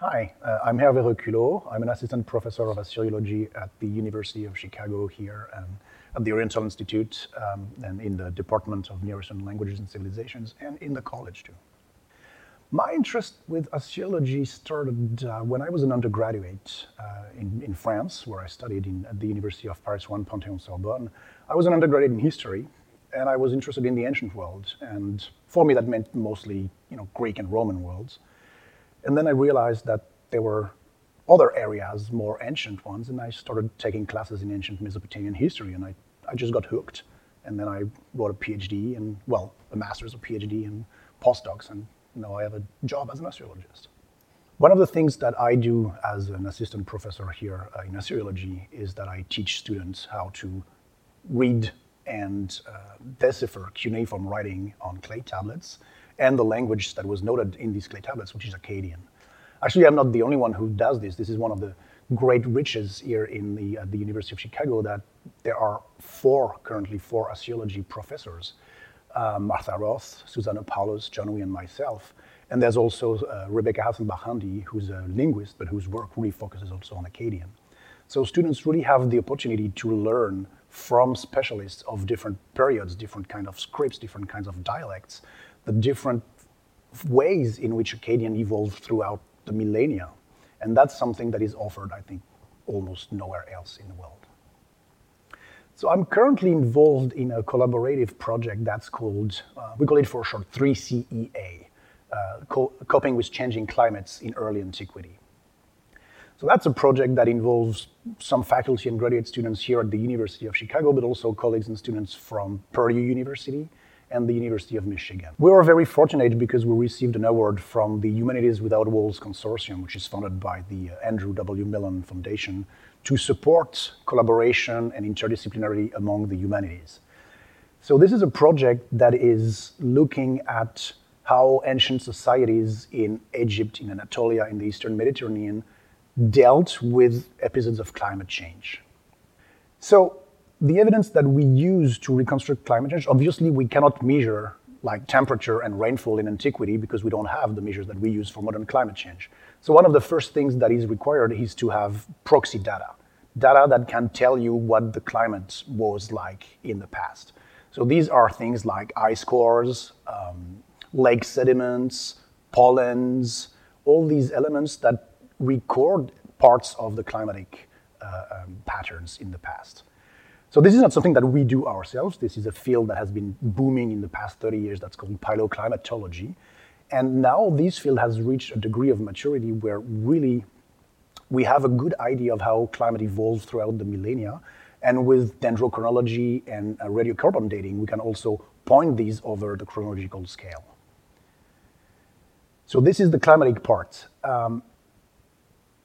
Hi, uh, I'm Hervé Reculeau. I'm an assistant professor of Assyriology at the University of Chicago here and at the Oriental Institute um, and in the Department of Near Eastern Languages and Civilizations and in the college too. My interest with Assyriology started uh, when I was an undergraduate uh, in, in, France, where I studied in, at the University of Paris 1 Panthéon Sorbonne. I was an undergraduate in history, and I was interested in the ancient world. And for me, that meant mostly you know, Greek and Roman worlds. And then I realized that there were other areas, more ancient ones, and I started taking classes in ancient Mesopotamian history, and I, I just got hooked. And then I wrote a PhD, and well, a master's, a PhD, and postdocs, and now I have a job as an Assyriologist. One of the things that I do as an assistant professor here uh, in Assyriology is that I teach students how to read and uh, decipher cuneiform writing on clay tablets and the language that was noted in these clay tablets, which is Akkadian. Actually, I'm not the only one who does this. This is one of the great riches here in the, the University of Chicago that there are four, currently four Assyriology professors, uh, Martha Roth, Susanne Paulus, John and myself. And there's also uh, Rebecca Hasselbach-Andee, who's a linguist, but whose work really focuses also on Akkadian. So students really have the opportunity to learn from specialists of different periods, different kind of scripts, different kinds of dialects, the different ways in which Akkadian evolved throughout the millennia. And that's something that is offered, I think, almost nowhere else in the world. So I'm currently involved in a collaborative project that's called, uh, we call it for short 3CEA, uh, co- Coping with Changing Climates in Early Antiquity. So that's a project that involves some faculty and graduate students here at the University of Chicago, but also colleagues and students from Purdue University, and the University of Michigan. We were very fortunate because we received an award from the Humanities Without Walls Consortium, which is funded by the uh, Andrew W. Mellon Foundation, to support collaboration and interdisciplinarity among the humanities. So, this is a project that is looking at how ancient societies in Egypt, in Anatolia, in the Eastern Mediterranean dealt with episodes of climate change. So, the evidence that we use to reconstruct climate change, obviously we cannot measure like temperature and rainfall in antiquity because we don't have the measures that we use for modern climate change. So one of the first things that is required is to have proxy data, data that can tell you what the climate was like in the past. So these are things like ice cores, um, lake sediments, pollens, all these elements that record parts of the climatic uh, um, patterns in the past. So this is not something that we do ourselves. This is a field that has been booming in the past 30 years that's called paleoclimatology. And now this field has reached a degree of maturity where really we have a good idea of how climate evolved throughout the millennia. And with dendrochronology and uh, radiocarbon dating, we can also point these over the chronological scale. So this is the climatic part. Um,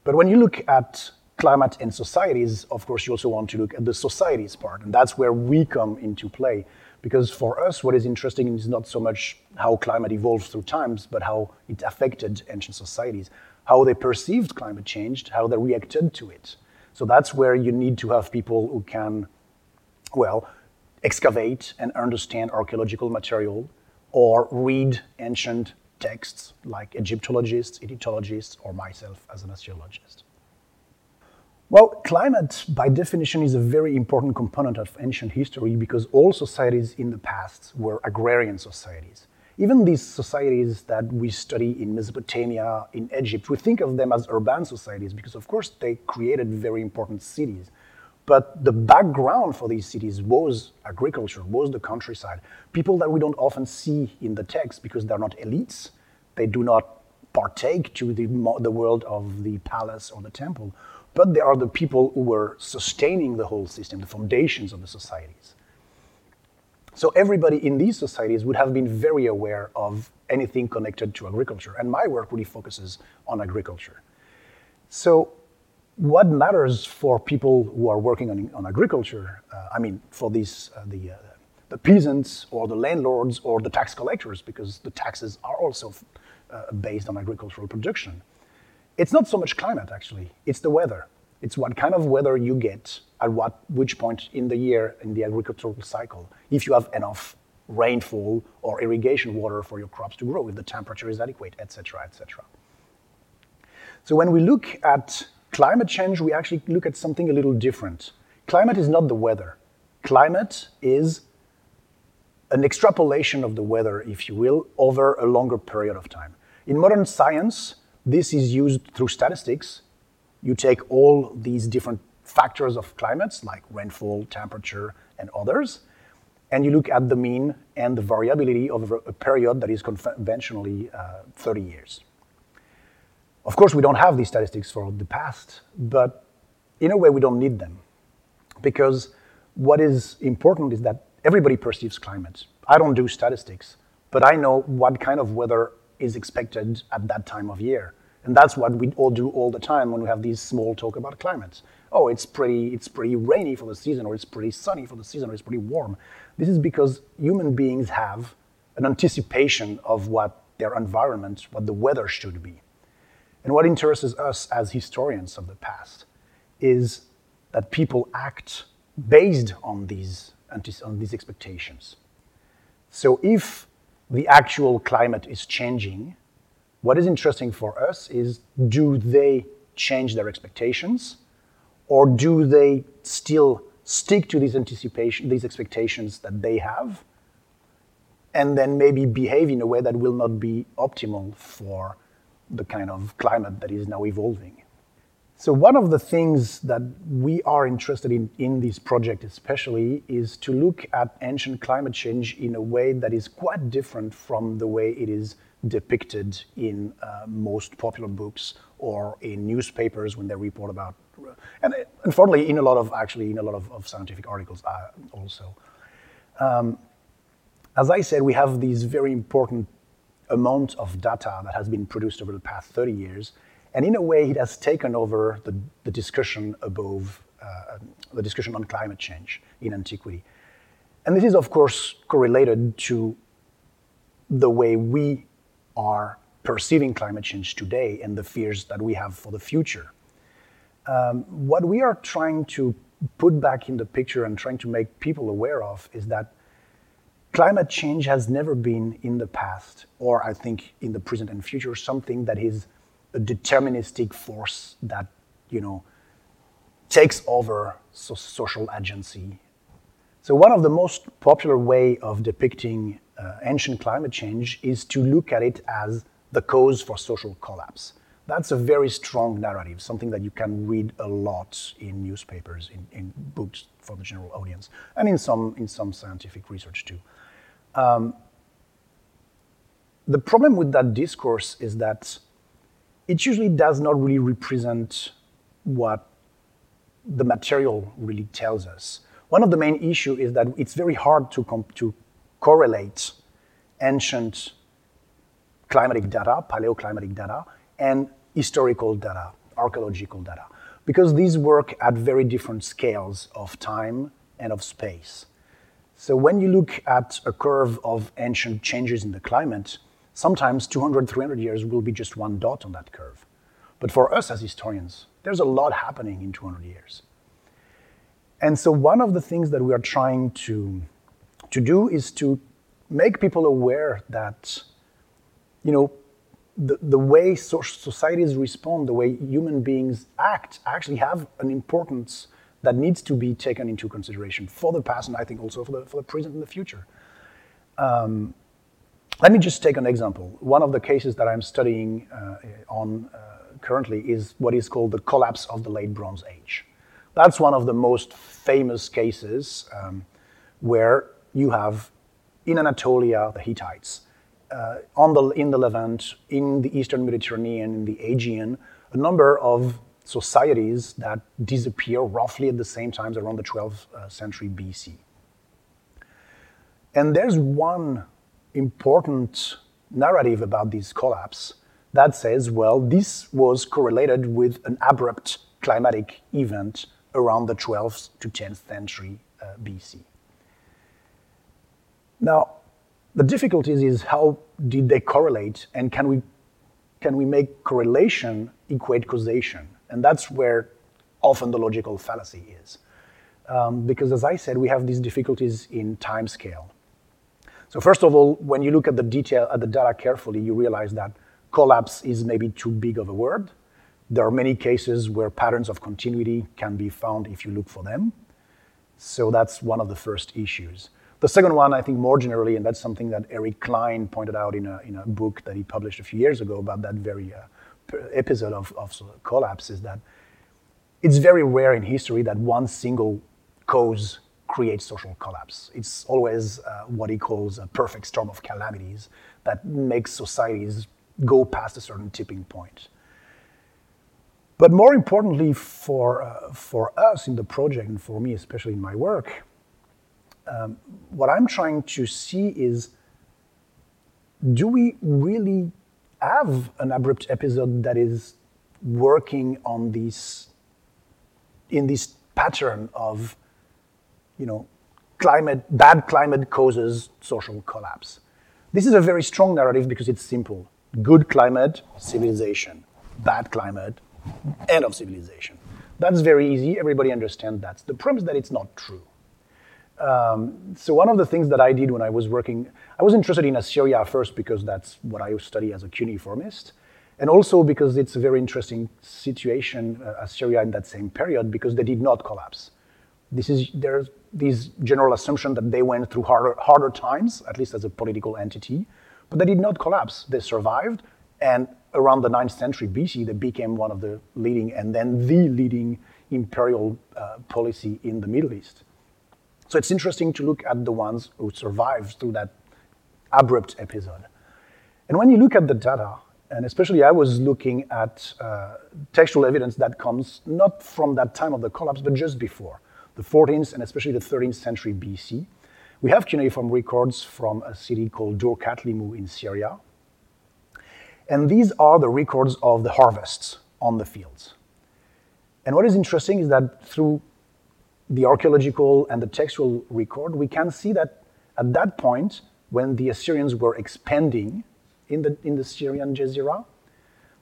but when you look at climate and societies, of course, you also want to look at the societies part. And that's where we come into play. Because for us, what is interesting is not so much how climate evolved through times, but how it affected ancient societies, how they perceived climate change, how they reacted to it. So that's where you need to have people who can, well, excavate and understand archaeological material or read ancient texts like Egyptologists, Egyptologists, or myself as an Assyriologist. Well, climate, by definition, is a very important component of ancient history because all societies in the past were agrarian societies. Even these societies that we study in Mesopotamia, in Egypt, we think of them as urban societies because, of course, they created very important cities. But the background for these cities was agriculture, was the countryside. People that we don't often see in the text because they're not elites, they do not partake to the, the world of the palace or the temple but they are the people who were sustaining the whole system, the foundations of the societies. So everybody in these societies would have been very aware of anything connected to agriculture, and my work really focuses on agriculture. So what matters for people who are working on, on agriculture, uh, I mean, for these, uh, the, uh, the peasants or the landlords or the tax collectors, because the taxes are also uh, based on agricultural production, it's not so much climate, actually. It's the weather. It's what kind of weather you get at what, which point in the year in the agricultural cycle. If you have enough rainfall or irrigation water for your crops to grow, if the temperature is adequate, etc., etc. So when we look at climate change, we actually look at something a little different. Climate is not the weather. Climate is an extrapolation of the weather, if you will, over a longer period of time. In modern science, this is used through statistics. You take all these different factors of climates, like rainfall, temperature, and others, and you look at the mean and the variability over a period that is conventionally uh, 30 years. Of course, we don't have these statistics for the past, but in a way, we don't need them. Because what is important is that everybody perceives climate. I don't do statistics, but I know what kind of weather is expected at that time of year. And that's what we all do all the time when we have these small talk about climate. Oh, it's pretty, it's pretty rainy for the season, or it's pretty sunny for the season, or it's pretty warm. This is because human beings have an anticipation of what their environment, what the weather should be. And what interests us as historians of the past is that people act based on these, on these expectations. So if the actual climate is changing, what is interesting for us is do they change their expectations or do they still stick to these anticipation, these expectations that they have and then maybe behave in a way that will not be optimal for the kind of climate that is now evolving. So one of the things that we are interested in in this project especially is to look at ancient climate change in a way that is quite different from the way it is depicted in uh, most popular books or in newspapers when they report about, and unfortunately in a lot of actually in a lot of, of scientific articles uh, also. Um, as I said, we have these very important amount of data that has been produced over the past 30 years and in a way, it has taken over the, the discussion above uh, the discussion on climate change in antiquity. And this is, of course, correlated to the way we are perceiving climate change today and the fears that we have for the future. Um, what we are trying to put back in the picture and trying to make people aware of is that climate change has never been in the past, or I think in the present and future, something that is a deterministic force that you know takes over so social agency. So one of the most popular way of depicting uh, ancient climate change is to look at it as the cause for social collapse. That's a very strong narrative, something that you can read a lot in newspapers, in, in books for the general audience, and in some, in some scientific research too. Um, the problem with that discourse is that it usually does not really represent what the material really tells us. One of the main issues is that it's very hard to, to correlate ancient climatic data, paleoclimatic data, and historical data, archaeological data, because these work at very different scales of time and of space. So when you look at a curve of ancient changes in the climate, sometimes 200, 300 years will be just one dot on that curve. But for us as historians, there's a lot happening in 200 years. And so one of the things that we are trying to, to do is to make people aware that, you know, the, the way societies respond, the way human beings act, actually have an importance that needs to be taken into consideration for the past and I think also for the, for the present and the future. Um, let me just take an example. One of the cases that I'm studying uh, on uh, currently is what is called the collapse of the late Bronze Age. That's one of the most famous cases um, where you have in Anatolia the Hittites, uh, on the, in the Levant, in the Eastern Mediterranean, in the Aegean, a number of societies that disappear roughly at the same times around the 12th uh, century BC. And there's one important narrative about this collapse that says, well, this was correlated with an abrupt climatic event around the 12th to 10th century uh, BC. Now, the difficulty is how did they correlate and can we, can we make correlation equate causation? And that's where often the logical fallacy is. Um, because as I said, we have these difficulties in time scale. So first of all, when you look at the detail, at the data carefully, you realize that collapse is maybe too big of a word. There are many cases where patterns of continuity can be found if you look for them. So that's one of the first issues. The second one, I think more generally, and that's something that Eric Cline pointed out in a, in a book that he published a few years ago about that very uh, episode of, of collapse, is that it's very rare in history that one single cause creates social collapse. It's always uh, what he calls a perfect storm of calamities that makes societies go past a certain tipping point. But more importantly, for, uh, for us in the project, and for me, especially in my work, um, what I'm trying to see is do we really have an abrupt episode that is working on this in this pattern of you know climate bad climate causes social collapse. This is a very strong narrative because it's simple. Good climate civilization. Bad climate end of civilization. That's very easy. Everybody understands that the problem is that it's not true. Um, so one of the things that I did when I was working, I was interested in Assyria first because that's what I study as a cuneiformist, and also because it's a very interesting situation, uh, Assyria in that same period, because they did not collapse. This is there's this general assumption that they went through harder harder times, at least as a political entity, but they did not collapse. They survived, and around the 9th century BC, they became one of the leading and then the leading imperial uh, policy in the Middle East. So it's interesting to look at the ones who survived through that abrupt episode. And when you look at the data, and especially I was looking at uh, textual evidence that comes not from that time of the collapse, but just before, the 14th and especially the 13th century BC. We have cuneiform records from a city called Dur Katlimmu in Syria. And these are the records of the harvests on the fields. And what is interesting is that through the archaeological and the textual record, we can see that at that point, when the Assyrians were expanding in the, in the Syrian Jezira,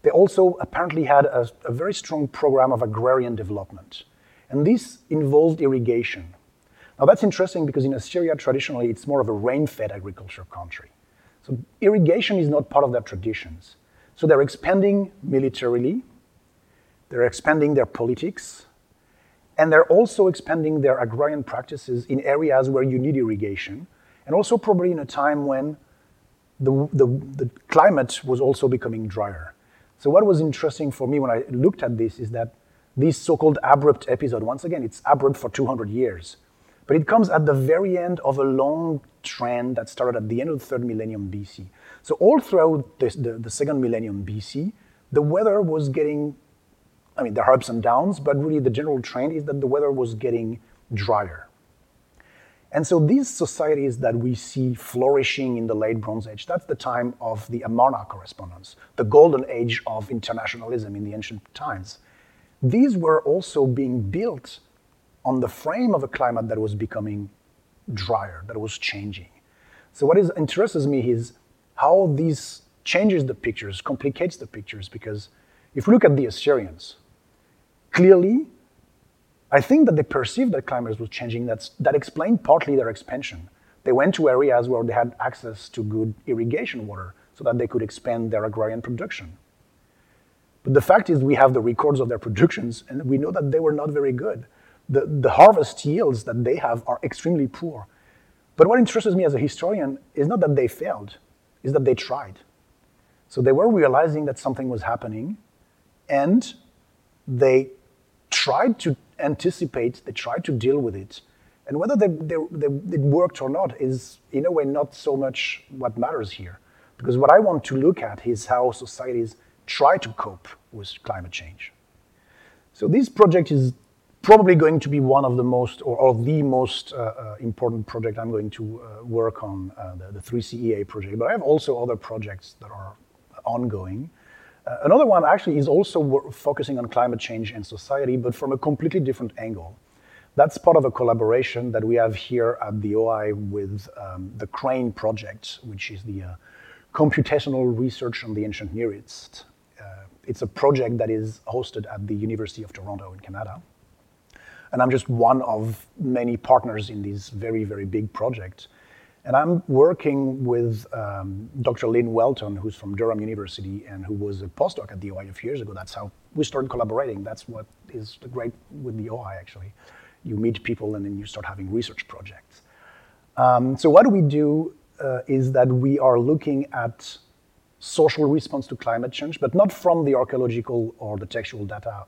they also apparently had a, a very strong program of agrarian development. And this involved irrigation. Now, that's interesting because in Assyria, traditionally, it's more of a rain fed agriculture country. So, irrigation is not part of their traditions. So, they're expanding militarily, they're expanding their politics, and they're also expanding their agrarian practices in areas where you need irrigation, and also probably in a time when the, the, the climate was also becoming drier. So, what was interesting for me when I looked at this is that this so called abrupt episode, once again, it's abrupt for 200 years, but it comes at the very end of a long trend that started at the end of the third millennium BC. So, all throughout this, the, the second millennium BC, the weather was getting I mean, there are ups and downs, but really the general trend is that the weather was getting drier. And so these societies that we see flourishing in the late Bronze Age, that's the time of the Amarna correspondence, the golden age of internationalism in the ancient times. These were also being built on the frame of a climate that was becoming drier, that was changing. So what is, interests me is how this changes the pictures, complicates the pictures, because if we look at the Assyrians, clearly, I think that they perceived that climate was changing. That's, that explained partly their expansion. They went to areas where they had access to good irrigation water so that they could expand their agrarian production. But the fact is, we have the records of their productions, and we know that they were not very good. The, the harvest yields that they have are extremely poor. But what interests me as a historian is not that they failed, is that they tried. So they were realizing that something was happening, and they tried to anticipate, they tried to deal with it. And whether they, they, they, it worked or not is, in a way, not so much what matters here. Because what I want to look at is how societies try to cope with climate change. So this project is probably going to be one of the most, or, or the most uh, uh, important project I'm going to uh, work on, uh, the, the 3CEA project. But I have also other projects that are ongoing. Uh, another one actually is also focusing on climate change and society, but from a completely different angle. That's part of a collaboration that we have here at the OI with um, the CRANE project, which is the uh, Computational Research on the Ancient Near East. Uh, it's a project that is hosted at the University of Toronto in Canada. And I'm just one of many partners in this very, very big project. And I'm working with um, Dr. Lynn Welton, who's from Durham University and who was a postdoc at the OI a few years ago. That's how we started collaborating. That's what is great with the OI, actually. You meet people and then you start having research projects. Um, so, what we do uh, is that we are looking at social response to climate change, but not from the archaeological or the textual data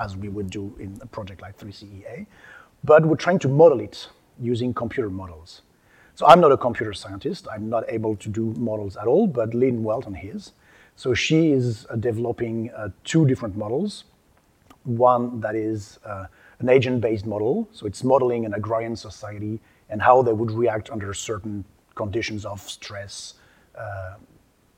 as we would do in a project like 3CEA, but we're trying to model it using computer models. So I'm not a computer scientist. I'm not able to do models at all, but Lynn Welton is. So she is uh, developing uh, two different models. One that is uh, an agent-based model, so it's modeling an agrarian society and how they would react under certain conditions of stress.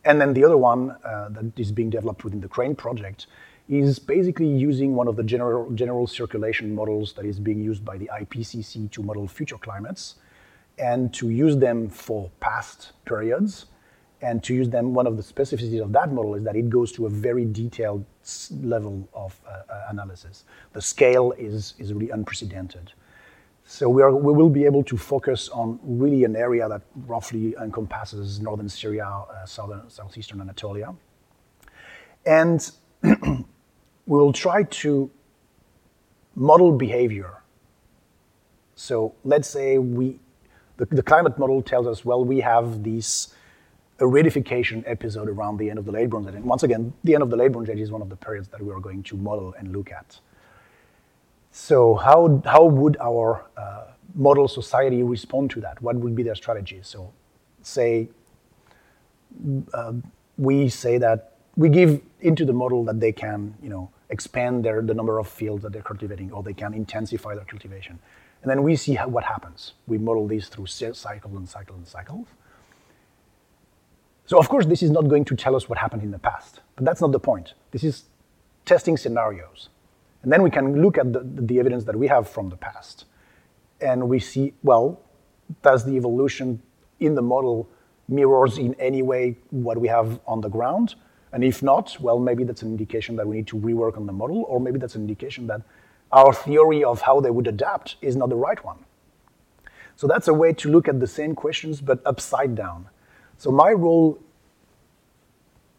And then the other one uh, that is being developed within the CRANE project is basically using one of the general, general circulation models that is being used by the IPCC to model future climates and to use them for past periods and to use them, one of the specificities of that model is that it goes to a very detailed level of uh, uh, analysis. The scale is, is really unprecedented. So we, are, we will be able to focus on really an area that roughly encompasses northern Syria, uh, southern, southeastern Anatolia. And we will try to model behavior. So let's say we, the, the climate model tells us, well, we have this aridification episode around the end of the late Bronze Age. And once again, the end of the late Bronze Age is one of the periods that we are going to model and look at. So how, how would our uh, model society respond to that? What would be their strategy? So say uh, we say that we give into the model that they can, you know, expand their, the number of fields that they're cultivating or they can intensify their cultivation. And then we see how, what happens. We model these through cycle and cycle and cycles. So of course, this is not going to tell us what happened in the past, but that's not the point. This is testing scenarios. And then we can look at the, the evidence that we have from the past. And we see, well, does the evolution in the model mirrors in any way what we have on the ground? And if not, well, maybe that's an indication that we need to rework on the model, or maybe that's an indication that our theory of how they would adapt is not the right one. So that's a way to look at the same questions, but upside down. So my role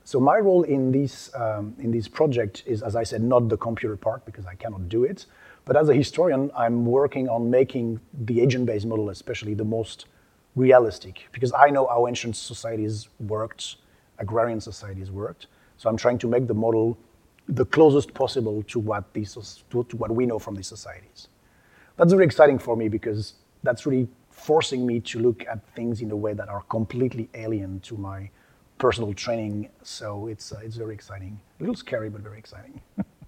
so my role in this, um, in this project is, as I said, not the computer part because I cannot do it. But as a historian, I'm working on making the agent-based model especially the most realistic because I know how ancient societies worked, agrarian societies worked. So I'm trying to make the model the closest possible to what, these, to, to what we know from these societies. That's very exciting for me because that's really forcing me to look at things in a way that are completely alien to my personal training. So it's, uh, it's very exciting. A little scary, but very exciting.